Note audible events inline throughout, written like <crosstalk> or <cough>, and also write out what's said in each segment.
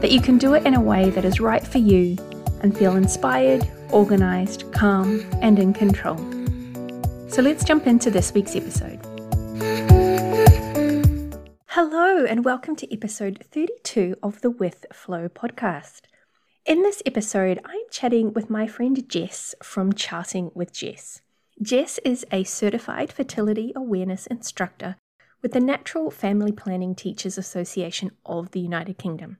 that you can do it in a way that is right for you and feel inspired, organised, calm, and in control. So let's jump into this week's episode. Hello, and welcome to episode 32 of the With Flow podcast. In this episode, I'm chatting with my friend Jess from Charting with Jess. Jess is a certified fertility awareness instructor with the Natural Family Planning Teachers Association of the United Kingdom.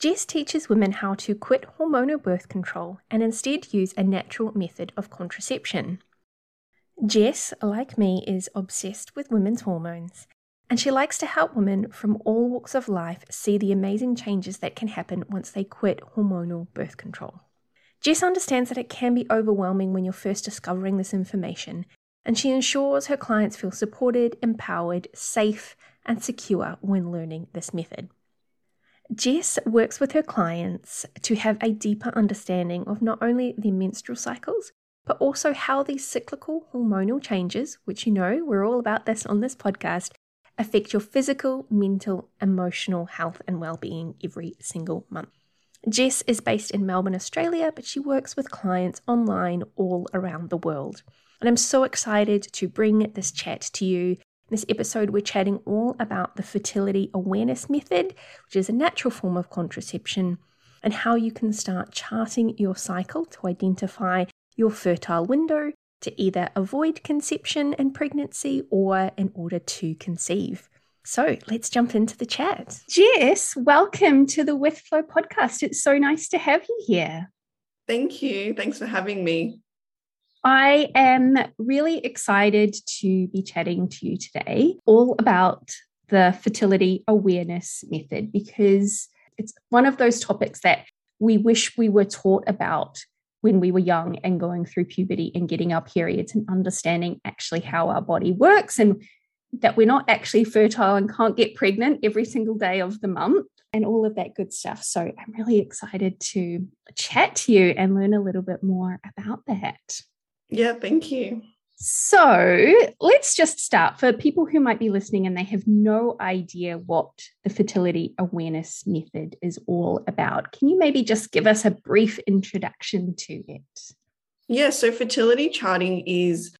Jess teaches women how to quit hormonal birth control and instead use a natural method of contraception. Jess, like me, is obsessed with women's hormones, and she likes to help women from all walks of life see the amazing changes that can happen once they quit hormonal birth control. Jess understands that it can be overwhelming when you're first discovering this information and she ensures her clients feel supported, empowered, safe, and secure when learning this method. Jess works with her clients to have a deeper understanding of not only their menstrual cycles, but also how these cyclical hormonal changes, which you know we're all about this on this podcast, affect your physical, mental, emotional health and well-being every single month. Jess is based in Melbourne, Australia, but she works with clients online all around the world. And I'm so excited to bring this chat to you. In this episode, we're chatting all about the fertility awareness method, which is a natural form of contraception, and how you can start charting your cycle to identify your fertile window to either avoid conception and pregnancy or in order to conceive. So let's jump into the chat. Jess, welcome to the With Flow podcast. It's so nice to have you here. Thank you. Thanks for having me. I am really excited to be chatting to you today all about the fertility awareness method because it's one of those topics that we wish we were taught about when we were young and going through puberty and getting our periods and understanding actually how our body works and that we're not actually fertile and can't get pregnant every single day of the month and all of that good stuff. So I'm really excited to chat to you and learn a little bit more about that. Yeah, thank you. So let's just start for people who might be listening and they have no idea what the fertility awareness method is all about. Can you maybe just give us a brief introduction to it? Yeah, so fertility charting is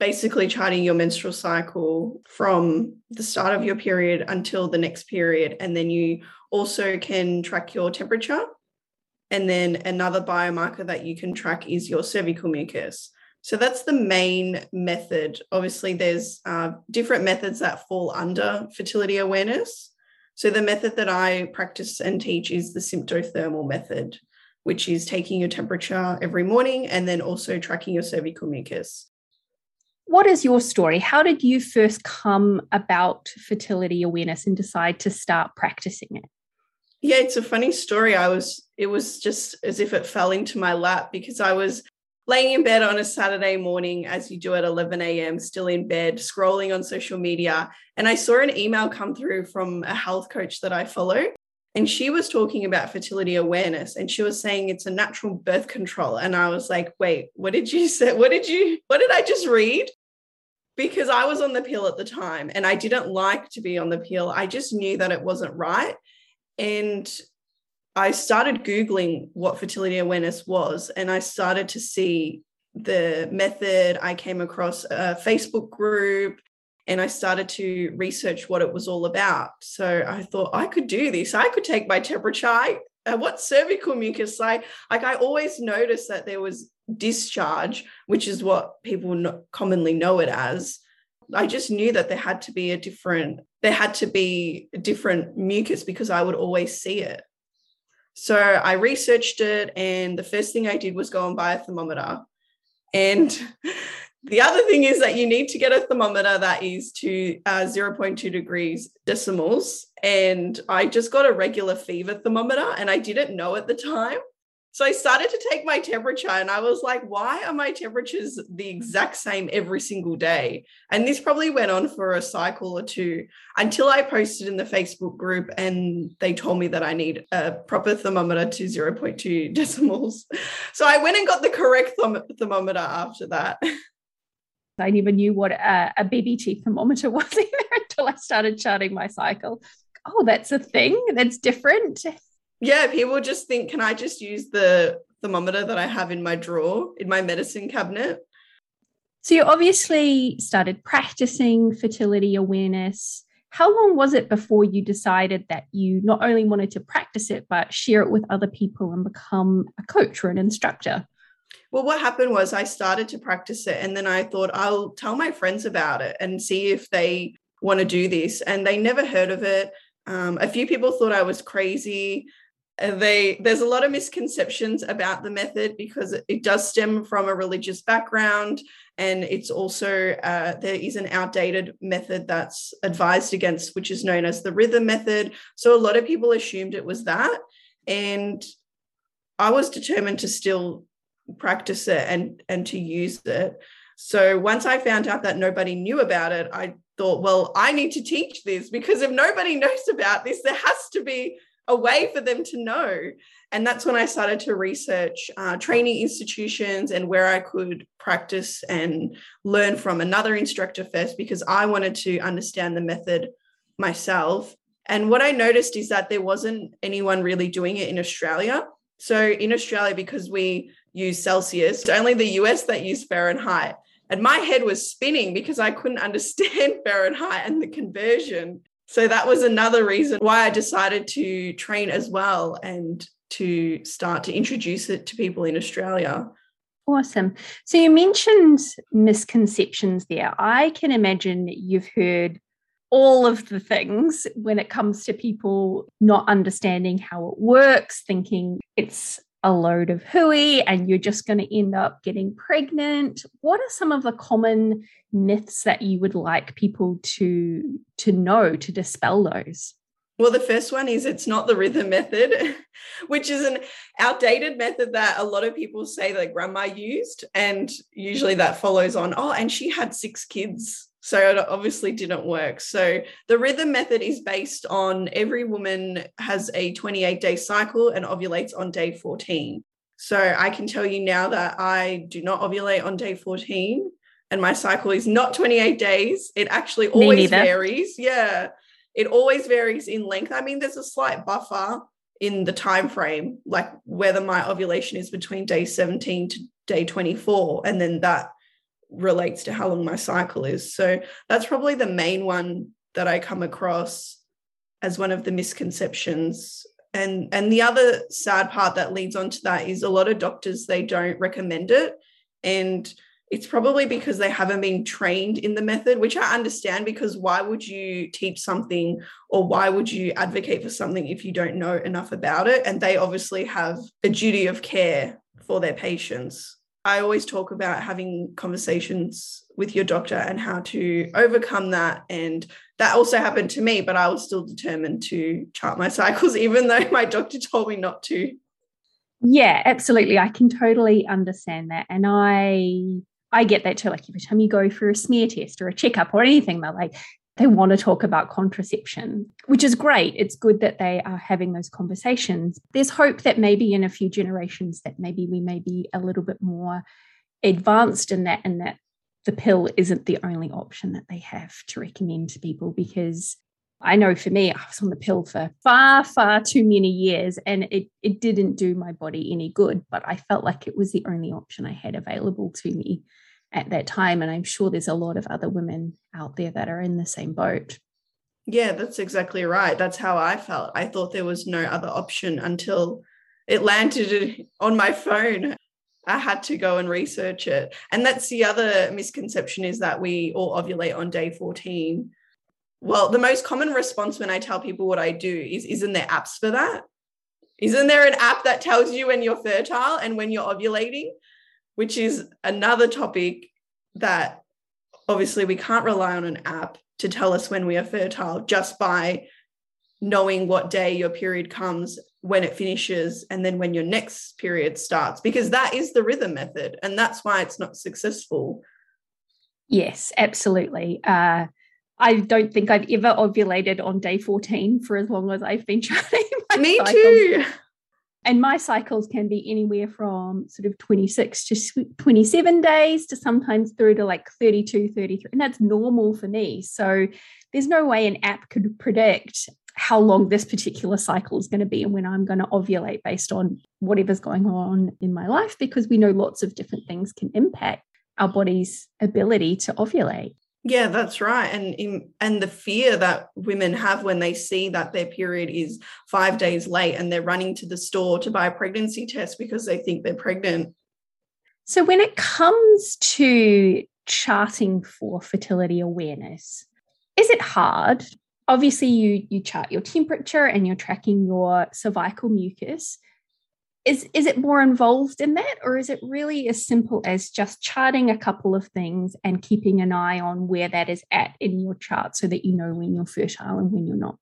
basically charting your menstrual cycle from the start of your period until the next period. And then you also can track your temperature. And then another biomarker that you can track is your cervical mucus. So that's the main method. Obviously, there's uh, different methods that fall under fertility awareness. So the method that I practice and teach is the symptothermal method, which is taking your temperature every morning and then also tracking your cervical mucus. What is your story? How did you first come about fertility awareness and decide to start practicing it? Yeah, it's a funny story. I was, it was just as if it fell into my lap because I was laying in bed on a Saturday morning, as you do at 11 a.m., still in bed, scrolling on social media. And I saw an email come through from a health coach that I follow. And she was talking about fertility awareness and she was saying it's a natural birth control. And I was like, wait, what did you say? What did you, what did I just read? Because I was on the pill at the time and I didn't like to be on the pill. I just knew that it wasn't right. And I started Googling what fertility awareness was, and I started to see the method. I came across a Facebook group and I started to research what it was all about. So I thought I could do this. I could take my temperature. I, uh, what cervical mucus like? Like I always noticed that there was discharge, which is what people commonly know it as. I just knew that there had to be a different, there had to be a different mucus because I would always see it. So I researched it, and the first thing I did was go and buy a thermometer. And <laughs> The other thing is that you need to get a thermometer that is to uh, 0.2 degrees decimals. And I just got a regular fever thermometer and I didn't know at the time. So I started to take my temperature and I was like, why are my temperatures the exact same every single day? And this probably went on for a cycle or two until I posted in the Facebook group and they told me that I need a proper thermometer to 0.2 <laughs> decimals. So I went and got the correct thermometer after that. <laughs> I never knew what a, a BBT thermometer <laughs> was either until I started charting my cycle. Oh, that's a thing. That's different yeah, people just think, can I just use the thermometer that I have in my drawer in my medicine cabinet? So you obviously started practicing fertility awareness. How long was it before you decided that you not only wanted to practice it, but share it with other people and become a coach or an instructor? Well, what happened was I started to practice it and then I thought I'll tell my friends about it and see if they want to do this. And they never heard of it. Um, a few people thought I was crazy they there's a lot of misconceptions about the method because it does stem from a religious background and it's also uh, there is an outdated method that's advised against which is known as the rhythm method. So a lot of people assumed it was that and i was determined to still practice it and and to use it. So once i found out that nobody knew about it i thought well i need to teach this because if nobody <laughs> knows about this there has to be a way for them to know. And that's when I started to research uh, training institutions and where I could practice and learn from another instructor first because I wanted to understand the method myself. And what I noticed is that there wasn't anyone really doing it in Australia. So in Australia, because we use Celsius, it's only the US that use Fahrenheit. And my head was spinning because I couldn't <laughs> understand Fahrenheit and the conversion. So that was another reason why I decided to train as well and to start to introduce it to people in Australia. Awesome. So you mentioned misconceptions there. I can imagine you've heard all of the things when it comes to people not understanding how it works, thinking it's a load of hooey and you're just going to end up getting pregnant what are some of the common myths that you would like people to to know to dispel those well, the first one is it's not the rhythm method, <laughs> which is an outdated method that a lot of people say that grandma used. And usually that follows on, oh, and she had six kids. So it obviously didn't work. So the rhythm method is based on every woman has a 28 day cycle and ovulates on day 14. So I can tell you now that I do not ovulate on day 14 and my cycle is not 28 days. It actually always varies. Yeah. It always varies in length. I mean, there's a slight buffer in the time frame, like whether my ovulation is between day 17 to day 24. And then that relates to how long my cycle is. So that's probably the main one that I come across as one of the misconceptions. And and the other sad part that leads on to that is a lot of doctors they don't recommend it. And it's probably because they haven't been trained in the method, which I understand because why would you teach something or why would you advocate for something if you don't know enough about it? And they obviously have a duty of care for their patients. I always talk about having conversations with your doctor and how to overcome that. And that also happened to me, but I was still determined to chart my <laughs> cycles, even though my doctor told me not to. Yeah, absolutely. I can totally understand that. And I I get that too. Like every time you go for a smear test or a checkup or anything, they're like, they want to talk about contraception, which is great. It's good that they are having those conversations. There's hope that maybe in a few generations that maybe we may be a little bit more advanced in that and that the pill isn't the only option that they have to recommend to people because I know for me, I was on the pill for far, far too many years and it, it didn't do my body any good, but I felt like it was the only option I had available to me at that time. And I'm sure there's a lot of other women out there that are in the same boat. Yeah, that's exactly right. That's how I felt. I thought there was no other option until it landed <laughs> on my phone. I had to go and research it. And that's the other misconception is that we all ovulate on day 14. Well, the most common response when I tell people what I do is isn't there apps for that? Isn't there an app that tells you when you're fertile and when you're ovulating? Which is another topic that obviously we can't rely on an app to tell us when we are fertile just by knowing what day your period comes when it finishes and then when your next period starts because that is the rhythm method and that's why it's not successful. Yes absolutely. Uh, i don't think i've ever ovulated on day 14 for as long as i've been trying <laughs> me cycles. too and my cycles can be anywhere from sort of 26 to 27 days to sometimes through to like 32 33 and that's normal for me so there's no way an app could predict how long this particular cycle is going to be and when I'm going to ovulate based on whatever's going on in my life, because we know lots of different things can impact our body's ability to ovulate. Yeah, that's right. And and the fear that women have when they see that their period is 5 days late and they're running to the store to buy a pregnancy test because they think they're pregnant. So when it comes to charting for fertility awareness, is it hard? obviously you you chart your temperature and you're tracking your cervical mucus is is it more involved in that or is it really as simple as just charting a couple of things and keeping an eye on where that is at in your chart so that you know when you're fertile and when you're not?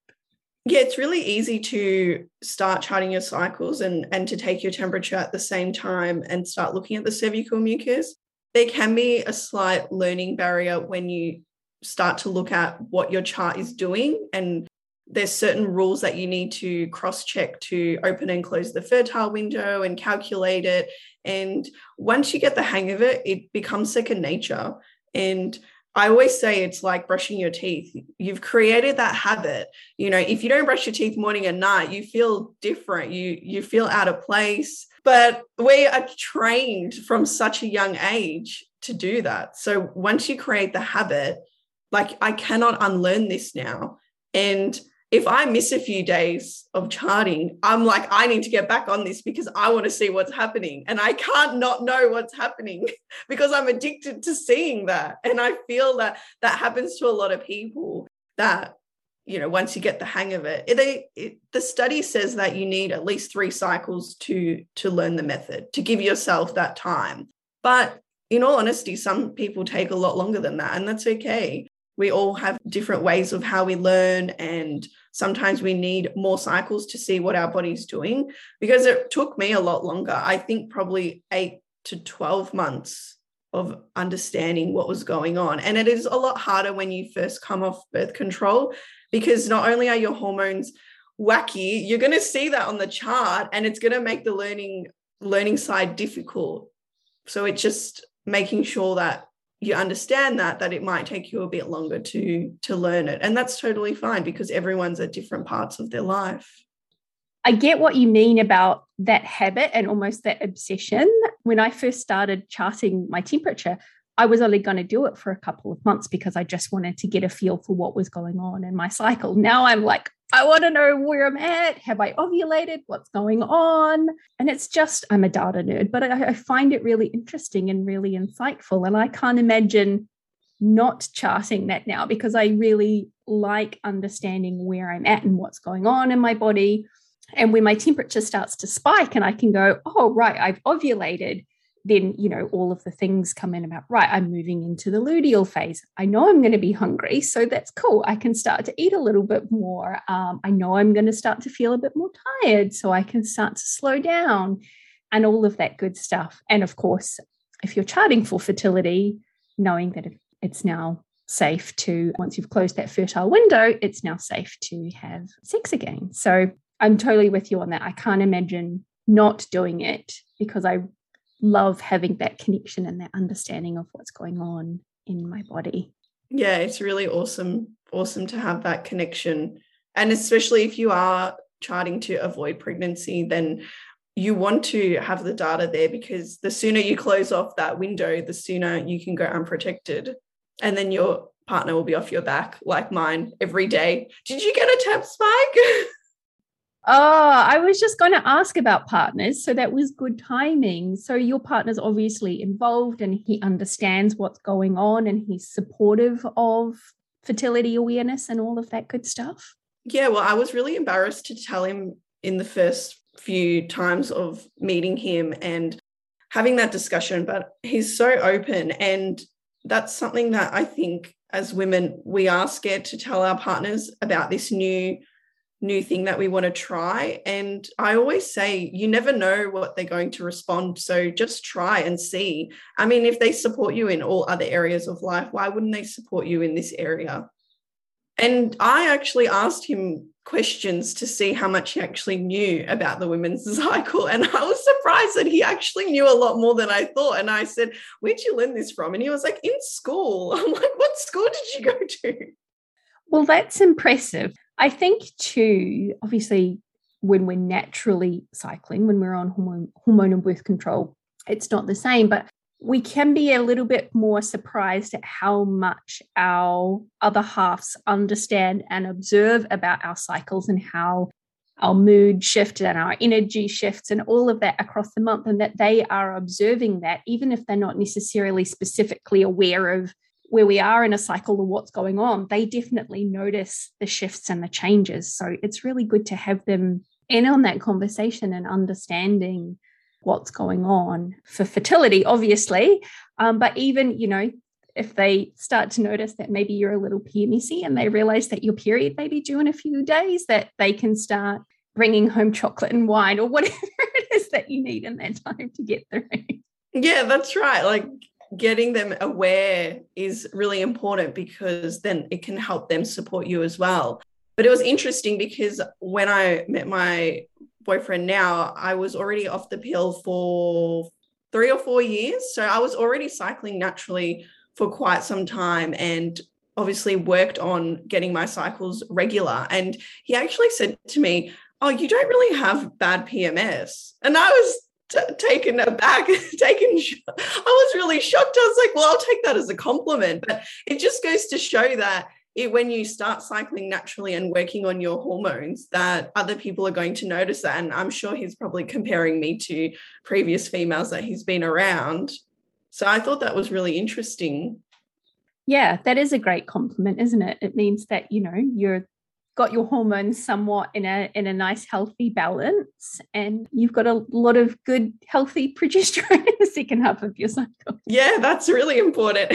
Yeah it's really easy to start charting your cycles and and to take your temperature at the same time and start looking at the cervical mucus. There can be a slight learning barrier when you start to look at what your chart is doing and there's certain rules that you need to cross check to open and close the fertile window and calculate it and once you get the hang of it it becomes second nature and I always say it's like brushing your teeth. You've created that habit. You know, if you don't brush your teeth morning and night, you feel different. You you feel out of place. But we are trained from such a young age to do that. So once you create the habit, like I cannot unlearn this now. And if I miss a few days of charting, I'm like, I need to get back on this because I want to see what's happening. And I can't not know what's happening <laughs> because I'm addicted to seeing that. And I feel that that happens to a lot of people that, you know, once you get the hang of it, they, it, the study says that you need at least three cycles to, to learn the method, to give yourself that time. But in all honesty, some people take a lot longer than that, and that's okay we all have different ways of how we learn and sometimes we need more cycles to see what our body's doing because it took me a lot longer. I think probably 8 to 12 months of understanding what was going on. And it is a lot harder when you first come off birth control because not only are your hormones wacky you're going to see that on the chart and it's going to make the learning learning side difficult. So it's just making sure that you understand that that it might take you a bit longer to to learn it and that's totally fine because everyone's at different parts of their life I get what you mean about that habit and almost that obsession. When I first started charting my temperature, I was only going to do it for a couple of months because I just wanted to get a feel for what was going on in my cycle. Now I'm like, I want to know where I'm at. Have I ovulated? What's going on? And it's just, I'm a data nerd, but I, I find it really interesting and really insightful. And I can't imagine not charting that now because I really like understanding where I'm at and what's going on in my body. And when my temperature starts to spike, and I can go, oh, right, I've ovulated then you know all of the things come in about right i'm moving into the luteal phase. I know i'm going to be hungry so that's cool. I can start to eat a little bit more. Um, i know i'm going to start to feel a bit more tired so i can start to slow down and all of that good stuff. And of course if you're charting for fertility knowing that it's now safe to once you've closed that fertile window it's now safe to have sex again. So i'm totally with you on that. I can't imagine not doing it because I love having that connection and that understanding of what's going on in my body. Yeah, it's really awesome, awesome to have that connection. And especially if you are charting to avoid pregnancy, then you want to have the data there because the sooner you close off that window, the sooner you can go unprotected. And then your partner will be off your back, like mine, every day. Did you get a temp spike? <laughs> Oh, I was just going to ask about partners. So that was good timing. So your partner's obviously involved and he understands what's going on and he's supportive of fertility awareness and all of that good stuff. Yeah, well, I was really embarrassed to tell him in the first few times of meeting him and having that discussion, but he's so open and that's something that I think as women, we are scared to tell our partners about this new new thing that we want to try. And I always say, you never know what they're going to respond. So just try and see. I mean, if they support you in all other areas of life, why wouldn't they support you in this area? And I actually asked him questions to see how much he actually knew about the women's <laughs> cycle. And I was surprised that he actually knew a lot more than I thought. And I said, Where'd you learn this from? And he was like, In school. <laughs> I'm like, What school did you go to? Well, that's impressive. I think, too, obviously, when we're naturally cycling, when we're on hormone, and birth control, it's not the same. But we can be a little bit more surprised at how much our other halves understand and observe about our cycles and how our mood shifts and our energy shifts and all of that across the month, and that they are observing that, even if they're not necessarily specifically aware of where we are in a cycle or what's going on, they definitely notice the shifts and the changes. So it's really good to have them in on that conversation and understanding what's going on for fertility, obviously. Um, but even, you know, if they start to notice that maybe you're a little PMSy and they realize that your period may be due in a few days, that they can start bringing home chocolate and wine or <laughs> whatever it is that you need in that time to get through. Yeah, that's right. Like getting them aware is really important because then it can help them support you as well. But it was interesting because when I met my boyfriend now, I was already off the pill for three or four years. So I was already cycling naturally for quite some time and obviously worked on getting my cycles regular. And he actually said to me, Oh, you don't really have bad PMS. And I was t- taken aback, <laughs> taken. Sh- I was really shocked. I was like, well, I'll take that as a compliment. But it just goes to show that it, when you start cycling naturally and working on your hormones, that other people are going to notice that. And I'm sure he's probably comparing me to previous females that he's been around. So I thought that was really interesting. Yeah, that is a great compliment, isn't it? It means that, you know, you're got your hormones somewhat in a in a nice healthy balance and you've got a lot of good healthy <laughs> progesterone in the second half of your cycle. Yeah that's really important.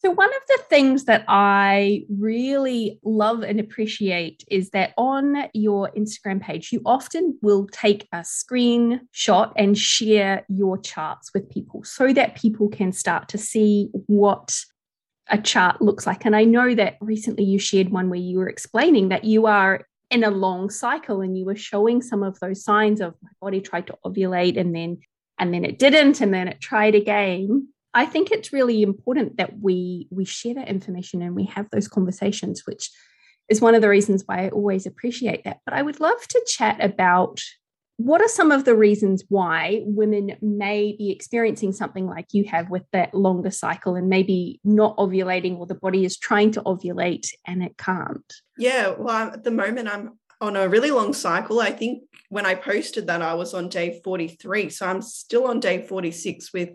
So one of the things that i really love and appreciate is that on your instagram page you often will take a screenshot and share your charts with people so that people can start to see what a chart looks like. And I know that recently you shared one where you were explaining that you are in a long cycle and you were showing some of those signs of my body tried to ovulate and then and then it didn't and then it tried again. I think it's really important that we we share that information and we have those conversations, which is one of the reasons why I always appreciate that. But I would love to chat about what are some of the reasons why women may be experiencing something like you have with that longer cycle and maybe not ovulating or the body is trying to ovulate and it can't? Yeah, well, at the moment, I'm on a really long cycle. I think when I posted that, I was on day 43. So I'm still on day 46 with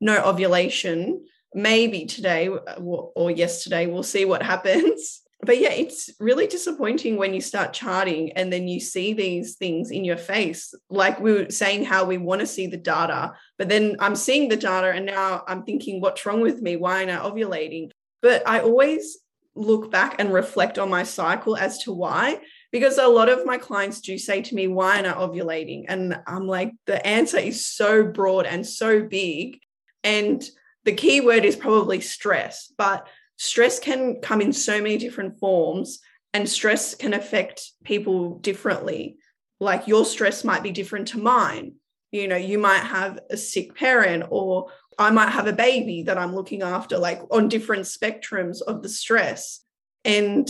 no ovulation. Maybe today uh, or yesterday, we'll see what <laughs> happens but yeah, it's really disappointing when you start charting and then you see these things in your face. Like we were saying, how we want to see the data, but then I'm seeing the data and now I'm thinking, what's wrong with me? Why am I ovulating? But I always look back and reflect on my cycle as to why, because a lot of my clients do say to me, why am I ovulating? And I'm like, the answer is so broad and so big. And the key word is probably stress. But stress can come in so many different forms and stress can affect people differently. Like your stress might be different to mine. You know you might have a sick parent or i might have a baby that i'm looking after like on different spectrums of the stress. And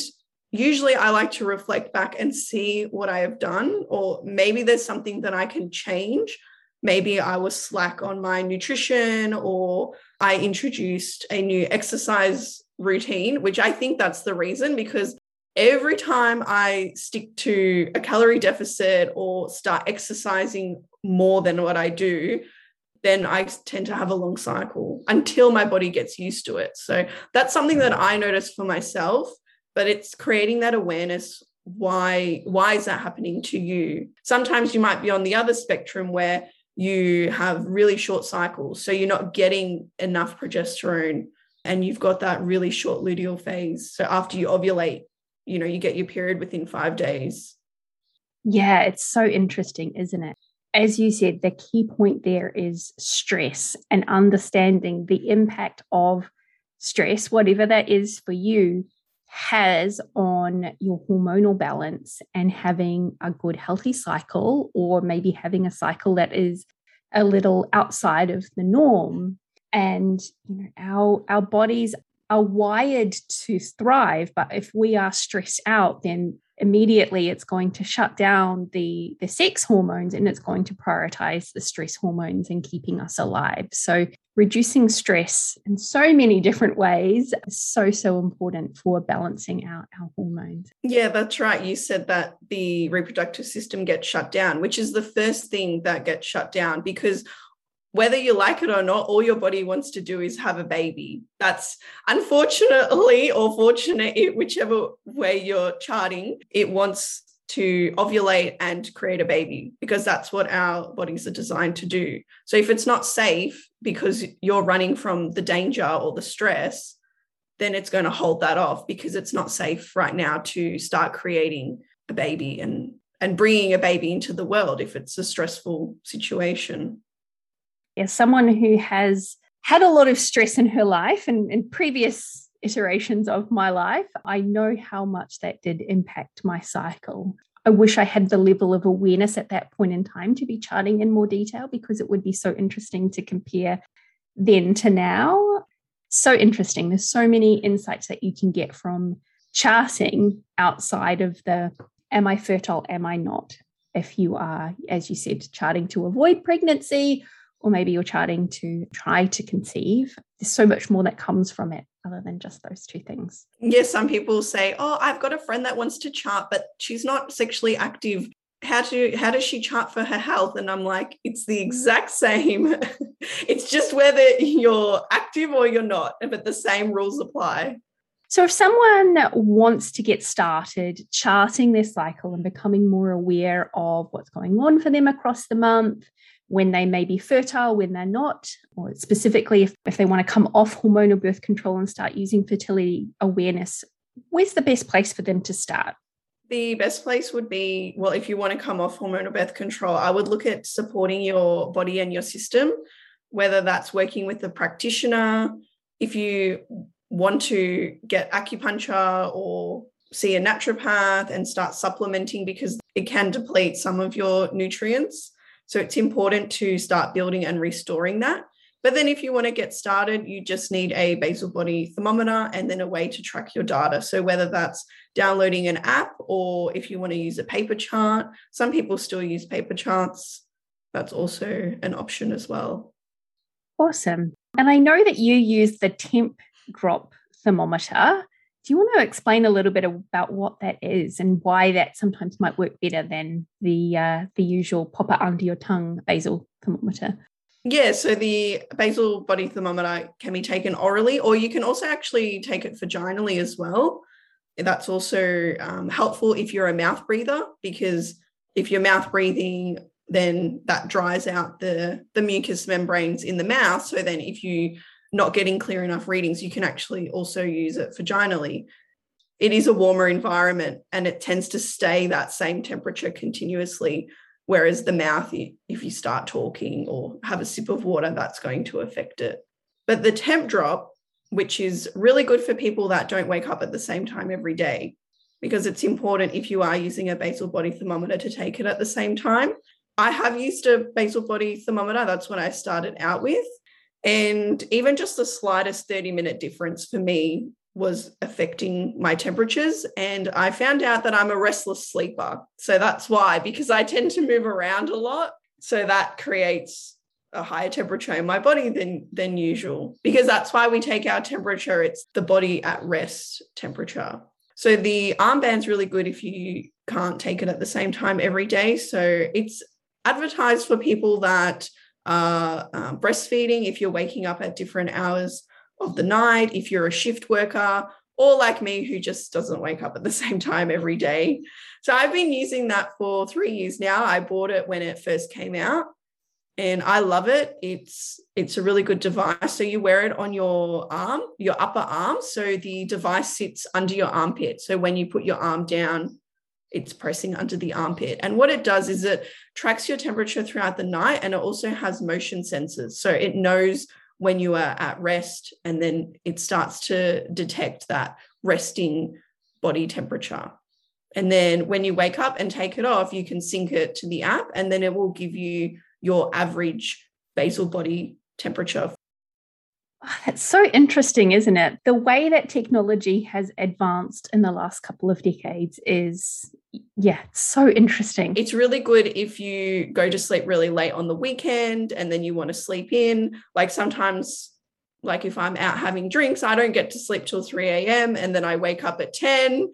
usually i like to reflect back and see what i have done or maybe there's something that i can change. Maybe i was slack on my nutrition or i introduced a new exercise routine, which I think that's the reason because every time I stick to a calorie deficit or start exercising more than what I do, then I tend to have a long cycle until my body gets used to it. So that's something that I notice for myself, but it's creating that awareness why why is that happening to you? Sometimes you might be on the other spectrum where you have really short cycles. So you're not getting enough progesterone and you've got that really short luteal phase. So after you ovulate, you know, you get your period within five days. Yeah, it's so interesting, isn't it? As you said, the key point there is stress and understanding the impact of stress, whatever that is for you, has on your hormonal balance and having a good, healthy cycle, or maybe having a cycle that is a little outside of the norm. And you know, our our bodies are wired to thrive, but if we are stressed out, then immediately it's going to shut down the the sex hormones and it's going to prioritize the stress hormones and keeping us alive. So reducing stress in so many different ways is so so important for balancing out our hormones. Yeah that's right. You said that the reproductive system gets shut down which is the first thing that gets shut down because whether you like it or not, all your body wants to do is have a baby. That's unfortunately or fortunate, whichever way you're charting, it wants to ovulate and create a baby because that's what our bodies are designed to do. So if it's not safe because you're running from the danger or the stress, then it's going to hold that off because it's not safe right now to start creating a baby and and bringing a baby into the world if it's a stressful situation as someone who has had a lot of stress in her life and in previous iterations of my life, I know how much that did impact my cycle. I wish I had the level of awareness at that point in time to be charting in more detail because it would be so interesting to compare then to now. So interesting. There's so many insights that you can get from charting outside of the am I fertile, am I not? If you are, as you said, charting to avoid pregnancy or maybe you're charting to try to conceive. There's so much more that comes from it other than just those two things. Yes, some people say, "Oh, I've got a friend that wants to chart, but she's not sexually active. How to how does she chart for her health?" And I'm like, "It's the exact same. <laughs> it's just whether you're active or you're not, but the same rules apply." So, if someone wants to get started charting their cycle and becoming more aware of what's going on for them across the month, when they may be fertile, when they're not, or specifically if, if they want to come off hormonal birth control and start using fertility awareness, where's the best place for them to start? The best place would be well, if you want to come off hormonal birth control, I would look at supporting your body and your system, whether that's working with a practitioner, if you want to get acupuncture or see a naturopath and start supplementing because it can deplete some of your nutrients. So it's important to start building and restoring that. But then if you want to get started, you just need a basal body thermometer and then a way to track your data. So whether that's downloading an app or if you want to use a paper chart, some people still use paper charts. That's also an option as well. Awesome. And I know that you use the temp drop thermometer. Do you want to explain a little bit about what that is and why that sometimes might work better than the uh, the usual pop it under your tongue basal thermometer? Yeah, so the basal body thermometer can be taken orally, or you can also actually take it vaginally as well. That's also um, helpful if you're a mouth breather, because if you're mouth breathing, then that dries out the, the mucous membranes in the mouth. So then if you not getting clear enough readings, you can actually also use it vaginally. It is a warmer environment and it tends to stay that same temperature continuously. Whereas the mouth, if you start talking or have a sip of water, that's going to affect it. But the Tempdrop, which is really good for people that don't wake up at the same time every day, because it's important if you are using a basal body thermometer to take it at the same time. I have used a basal body thermometer. That's what I started out with. And even just the slightest 30 minute difference for me was affecting my temperatures. And I found out that I'm a restless sleeper. So that's why, because I tend to move around a lot. So that creates a higher temperature in my body than than usual because that's why we take our temperature it's the body at rest temperature so the armband's really good if you can't take it at the same time every day so it's advertised for people that uh, um, breastfeeding, if you're waking up at different hours of the night, if you're a shift worker, or like me who just doesn't wake up at the <laughs> same time every day. So I've been using that for three years now. I bought it when it first came out. and I love it. It's it's a really good device. So you wear it on your arm, your upper arm. So the device sits under your armpit. So when you put your arm down, it's pressing under the armpit. And what it does is it tracks your temperature throughout the night and it also has motion sensors. So it knows when you are at rest and then it starts to detect that resting body temperature. And then when you wake up and take it off, you can sync it to the app and then it will give you your average basal body temperature. Oh, that's so interesting, isn't it? The way that technology has advanced in the last couple of decades is, yeah, so interesting. It's really good if you go to sleep really late on the weekend and then you want to sleep in. Like sometimes, like if I'm out having drinks, I don't get to sleep till 3 a.m. and then I wake up at 10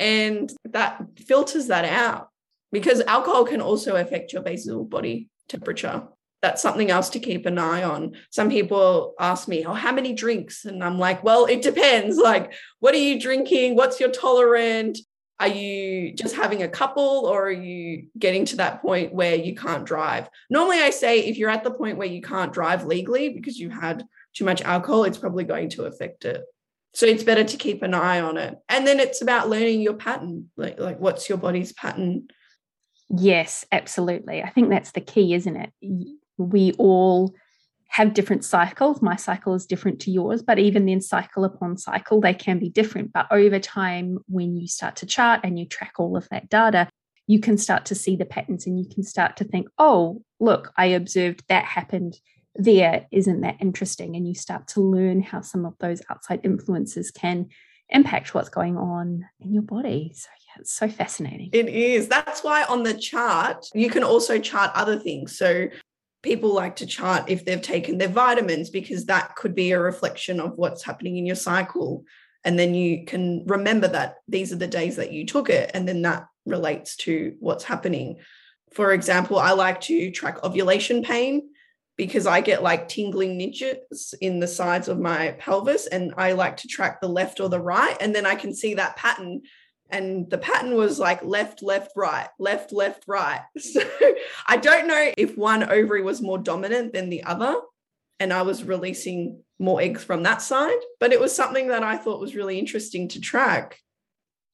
and that filters that out because alcohol can also affect your basal body temperature. That's something else to keep an eye on. Some people ask me, Oh, how many drinks? And I'm like, Well, it depends. Like, what are you drinking? What's your tolerant? Are you just having a couple or are you getting to that point where you can't drive? Normally, I say if you're at the point where you can't drive legally because you had too much alcohol, it's probably going to affect it. So it's better to keep an eye on it. And then it's about learning your pattern. Like, like what's your body's pattern? Yes, absolutely. I think that's the key, isn't it? We all have different cycles. My cycle is different to yours, but even then, cycle upon cycle, they can be different. But over time, when you start to chart and you track all of that data, you can start to see the patterns and you can start to think, oh, look, I observed that happened there. Isn't that interesting? And you start to learn how some of those outside influences can impact what's going on in your body. So, yeah, it's so fascinating. It is. That's why on the chart, you can also chart other things. So, people like to chart if they've taken their vitamins because that could be a reflection of what's happening in your cycle. And then you can remember that these are the days that you took it. And then that relates to what's happening. For example, I like to track ovulation pain because I get like tingling ninjas in the sides of my pelvis and I like to track the left or the right and then I can see that pattern and the pattern was like left left right left left right <laughs> so I don't know if one ovary was more dominant than the other and I was releasing more eggs from that side but it was something that I thought was really interesting to track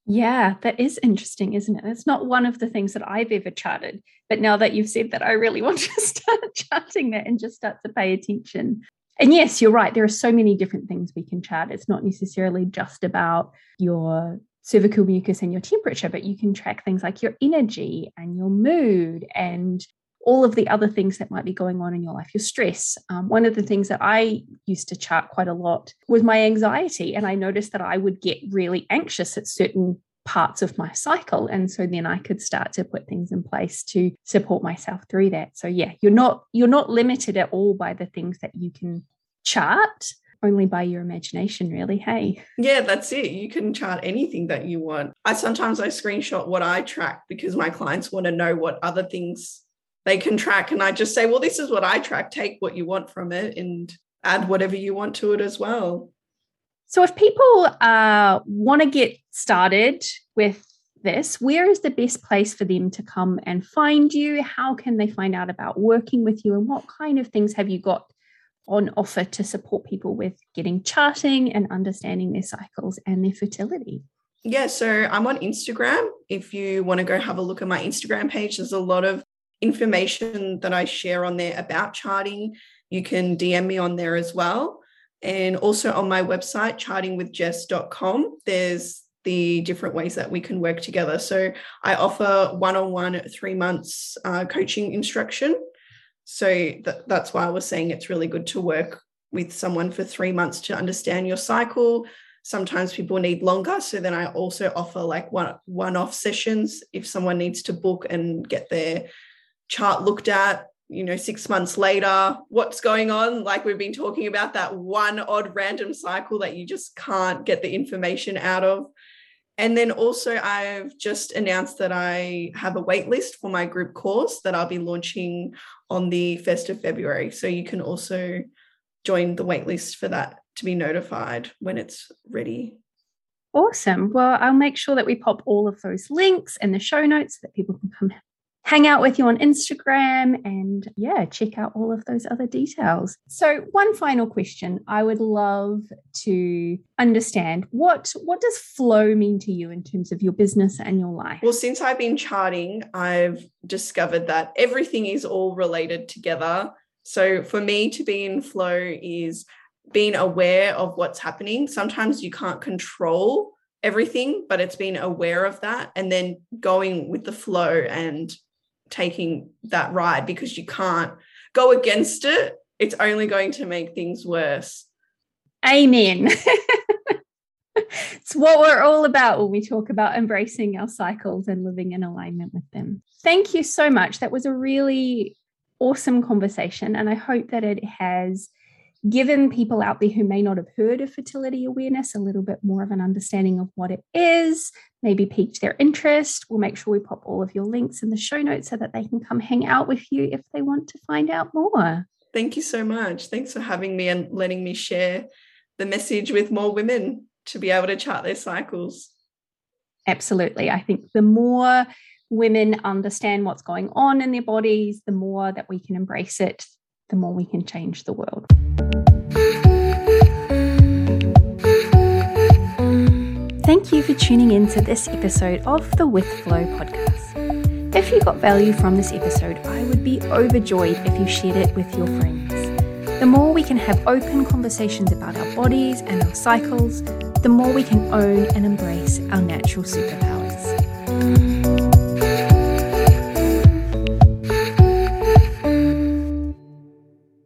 yeah, that is interesting, isn't it? It's not one of the things that I've ever charted. But now that you've said that, I really <laughs> want to start charting that and just start to pay attention. And yes, you're right. There are so many different things we can chart. It's not necessarily just about your cervical mucus and your temperature, but you can track things like your energy and your mood and all of the other things that might be going on in your life, your stress. Um, one of the things that I used to chart quite a lot was my anxiety. And I noticed that I would get really anxious at certain parts of my cycle. And so then I could start to put things in place to support myself through that. So yeah, you're not you're not limited at all by the things that you can chart only by your imagination really hey yeah that's it you can chart anything that you want i sometimes i screenshot what i track because my clients want to know what other things they can track. And I just say, well, this is what I track. Take what you want from it and add whatever you want to it as well. So, if people uh, want to get started with this, where is the best place for them to come and find you? How can they find out about working with you? And what kind of things have you got on offer to support people with getting charting and understanding their cycles and their fertility? Yeah, so I'm on Instagram. If you want to go have a look at my Instagram page, there's a lot of information that I share on there about charting. You can DM me on there as well. And also on my website, chartingwithjess.com, there's the different ways that we can work together. So I offer one on one three months uh, coaching instruction. So th- that's why I was saying it's really good to work with someone for three months to understand your cycle. Sometimes people need longer. So then I also offer like one one off sessions if someone needs to book and get their chart looked at you know six months later what's going on like we've been talking about that one odd random cycle that you just can't get the information out of and then also i've just announced that i have a wait list for my group course that i'll be launching on the 1st of february. So you can also join the wait list for that to be notified when it's ready. Awesome. Well i'll make sure that we pop all of those links and the show notes so that people can come hang out with you on Instagram and yeah, check out all of those other details. So, one final question. I would love to understand what what does flow mean to you in terms of your business and your life? Well, since I've been charting, I've discovered that everything is all related together. So, for me to be in flow is being aware of what's happening. Sometimes you can't control everything, but it's being aware of that and then going with the flow and taking that ride because you can't go against it. It's only going to make things worse. Amen. <laughs> it's what we're all about when we talk about embracing our cycles and living in alignment with them. Thank you so much. That was a really awesome conversation. And I hope that it has given people out there who may not have heard of fertility awareness a little bit more of an understanding of what it is, maybe piqued their interest. We'll make sure we pop all of your links in the show notes so that they can come hang out with you if they want to find out more. Thank you so much. Thanks for having me and letting me share the message with more women to be able to chart their cycles. Absolutely. I think the more women understand what's going on in their bodies, the more that we can embrace it, the more we can change the world. Thank you for tuning in to this episode of the With Flow podcast. If you got value from this episode, I would be overjoyed if you shared it with your friends. The more we can have open conversations about our bodies and our cycles, the more we can own and embrace our natural superpowers.